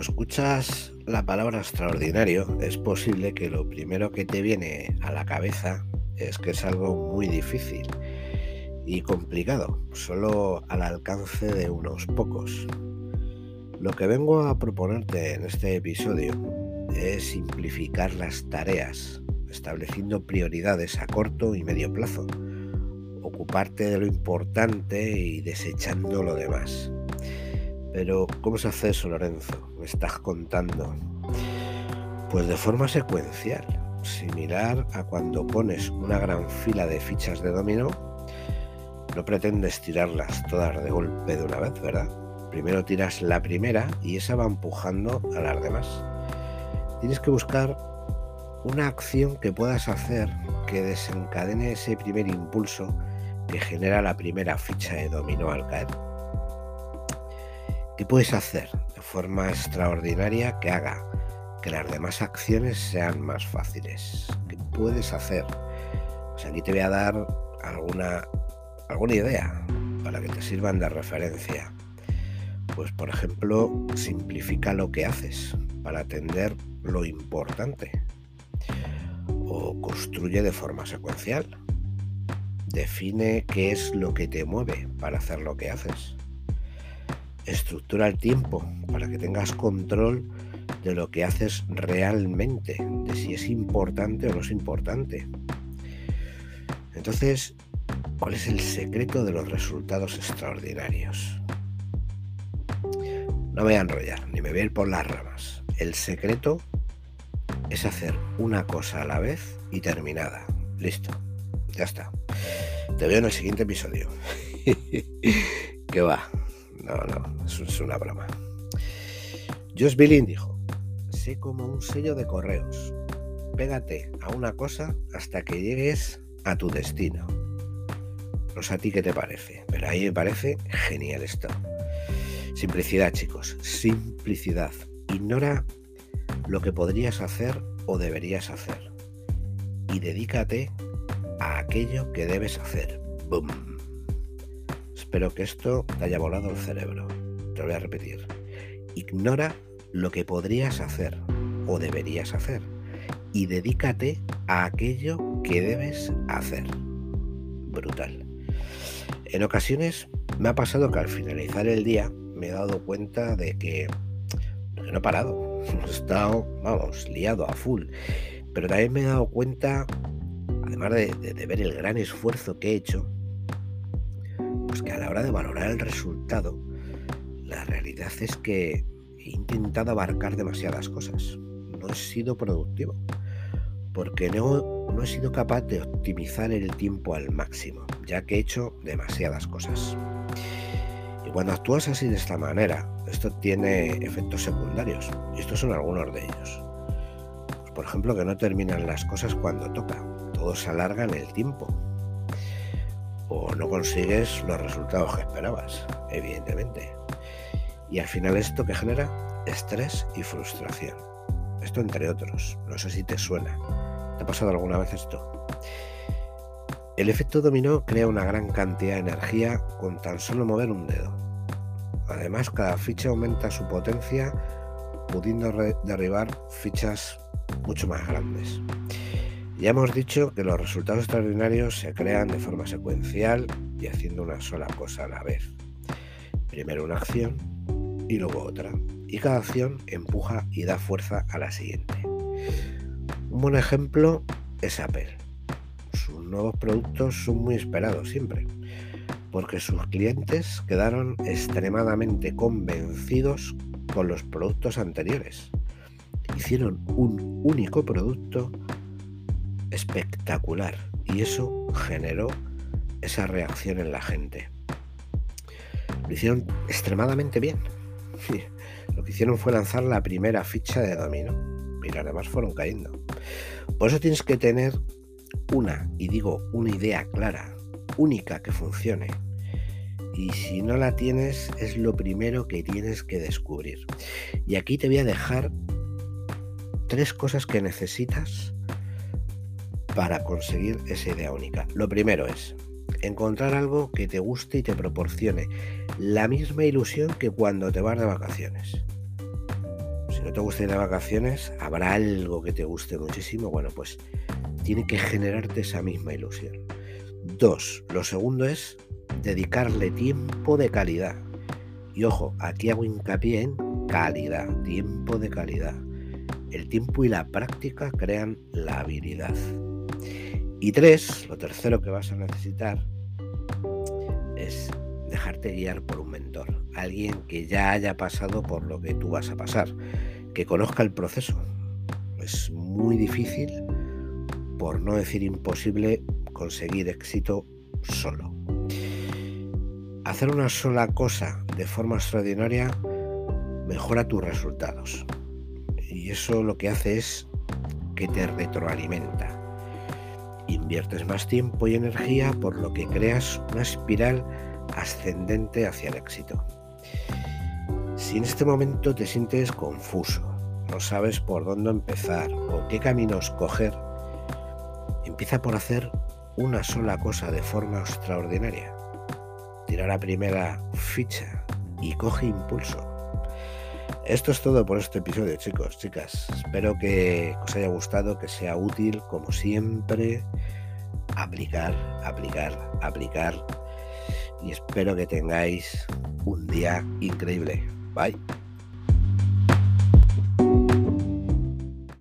Escuchas la palabra extraordinario, es posible que lo primero que te viene a la cabeza es que es algo muy difícil y complicado, solo al alcance de unos pocos. Lo que vengo a proponerte en este episodio es simplificar las tareas, estableciendo prioridades a corto y medio plazo, ocuparte de lo importante y desechando lo demás. Pero, ¿cómo se hace eso, Lorenzo? Me estás contando. Pues de forma secuencial, similar a cuando pones una gran fila de fichas de dominó, no pretendes tirarlas todas de golpe de una vez, ¿verdad? Primero tiras la primera y esa va empujando a las demás. Tienes que buscar una acción que puedas hacer que desencadene ese primer impulso que genera la primera ficha de dominó al caer. ¿Qué puedes hacer de forma extraordinaria que haga que las demás acciones sean más fáciles? ¿Qué puedes hacer? Pues aquí te voy a dar alguna, alguna idea para que te sirvan de referencia. Pues por ejemplo, simplifica lo que haces para atender lo importante. O construye de forma secuencial. Define qué es lo que te mueve para hacer lo que haces estructura el tiempo para que tengas control de lo que haces realmente, de si es importante o no es importante. Entonces, ¿cuál es el secreto de los resultados extraordinarios? No me voy a enrollar, ni me voy a ir por las ramas. El secreto es hacer una cosa a la vez y terminada. Listo, ya está. Te veo en el siguiente episodio. ¿Qué va? No, no, es una broma. Josh Billing dijo, sé como un sello de correos. Pégate a una cosa hasta que llegues a tu destino. No sé a ti qué te parece, pero a mí me parece genial esto. Simplicidad, chicos, simplicidad. Ignora lo que podrías hacer o deberías hacer. Y dedícate a aquello que debes hacer. ¡Bum! Espero que esto te haya volado el cerebro. Te lo voy a repetir. Ignora lo que podrías hacer o deberías hacer y dedícate a aquello que debes hacer. Brutal. En ocasiones me ha pasado que al finalizar el día me he dado cuenta de que, no he parado. He estado, vamos, liado a full. Pero también me he dado cuenta, además de, de ver el gran esfuerzo que he hecho, pues que a la hora de valorar el resultado, la realidad es que he intentado abarcar demasiadas cosas. No he sido productivo, porque no, no he sido capaz de optimizar el tiempo al máximo, ya que he hecho demasiadas cosas. Y cuando actúas así de esta manera, esto tiene efectos secundarios, y estos son algunos de ellos. Pues, por ejemplo, que no terminan las cosas cuando toca, todo se alarga en el tiempo, o no consigues los resultados que esperabas, evidentemente. Y al final esto que genera estrés y frustración. Esto entre otros. No sé si te suena. ¿Te ha pasado alguna vez esto? El efecto dominó crea una gran cantidad de energía con tan solo mover un dedo. Además, cada ficha aumenta su potencia pudiendo derribar fichas mucho más grandes. Ya hemos dicho que los resultados extraordinarios se crean de forma secuencial y haciendo una sola cosa a la vez. Primero una acción y luego otra. Y cada acción empuja y da fuerza a la siguiente. Un buen ejemplo es Apple. Sus nuevos productos son muy esperados siempre, porque sus clientes quedaron extremadamente convencidos con los productos anteriores. Hicieron un único producto espectacular y eso generó esa reacción en la gente. Lo hicieron extremadamente bien. Lo que hicieron fue lanzar la primera ficha de dominó y las demás fueron cayendo. Por eso tienes que tener una, y digo una idea clara, única que funcione. Y si no la tienes, es lo primero que tienes que descubrir. Y aquí te voy a dejar tres cosas que necesitas para conseguir esa idea única. Lo primero es encontrar algo que te guste y te proporcione la misma ilusión que cuando te vas de vacaciones. Si no te gusta ir a vacaciones, habrá algo que te guste muchísimo. Bueno, pues tiene que generarte esa misma ilusión. Dos, lo segundo es dedicarle tiempo de calidad. Y ojo, aquí hago hincapié en calidad, tiempo de calidad. El tiempo y la práctica crean la habilidad. Y tres, lo tercero que vas a necesitar es dejarte guiar por un mentor, alguien que ya haya pasado por lo que tú vas a pasar, que conozca el proceso. Es muy difícil, por no decir imposible, conseguir éxito solo. Hacer una sola cosa de forma extraordinaria mejora tus resultados. Y eso lo que hace es que te retroalimenta. Inviertes más tiempo y energía por lo que creas una espiral ascendente hacia el éxito. Si en este momento te sientes confuso, no sabes por dónde empezar o qué caminos coger, empieza por hacer una sola cosa de forma extraordinaria. Tira la primera ficha y coge impulso. Esto es todo por este episodio, chicos, chicas. Espero que os haya gustado, que sea útil, como siempre. Aplicar, aplicar, aplicar. Y espero que tengáis un día increíble. Bye.